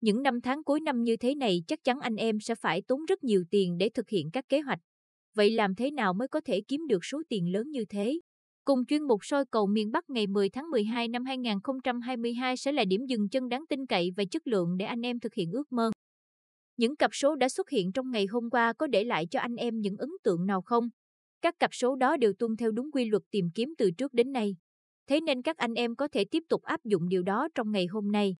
Những năm tháng cuối năm như thế này chắc chắn anh em sẽ phải tốn rất nhiều tiền để thực hiện các kế hoạch. Vậy làm thế nào mới có thể kiếm được số tiền lớn như thế? Cùng chuyên mục soi cầu miền Bắc ngày 10 tháng 12 năm 2022 sẽ là điểm dừng chân đáng tin cậy và chất lượng để anh em thực hiện ước mơ. Những cặp số đã xuất hiện trong ngày hôm qua có để lại cho anh em những ấn tượng nào không? Các cặp số đó đều tuân theo đúng quy luật tìm kiếm từ trước đến nay. Thế nên các anh em có thể tiếp tục áp dụng điều đó trong ngày hôm nay.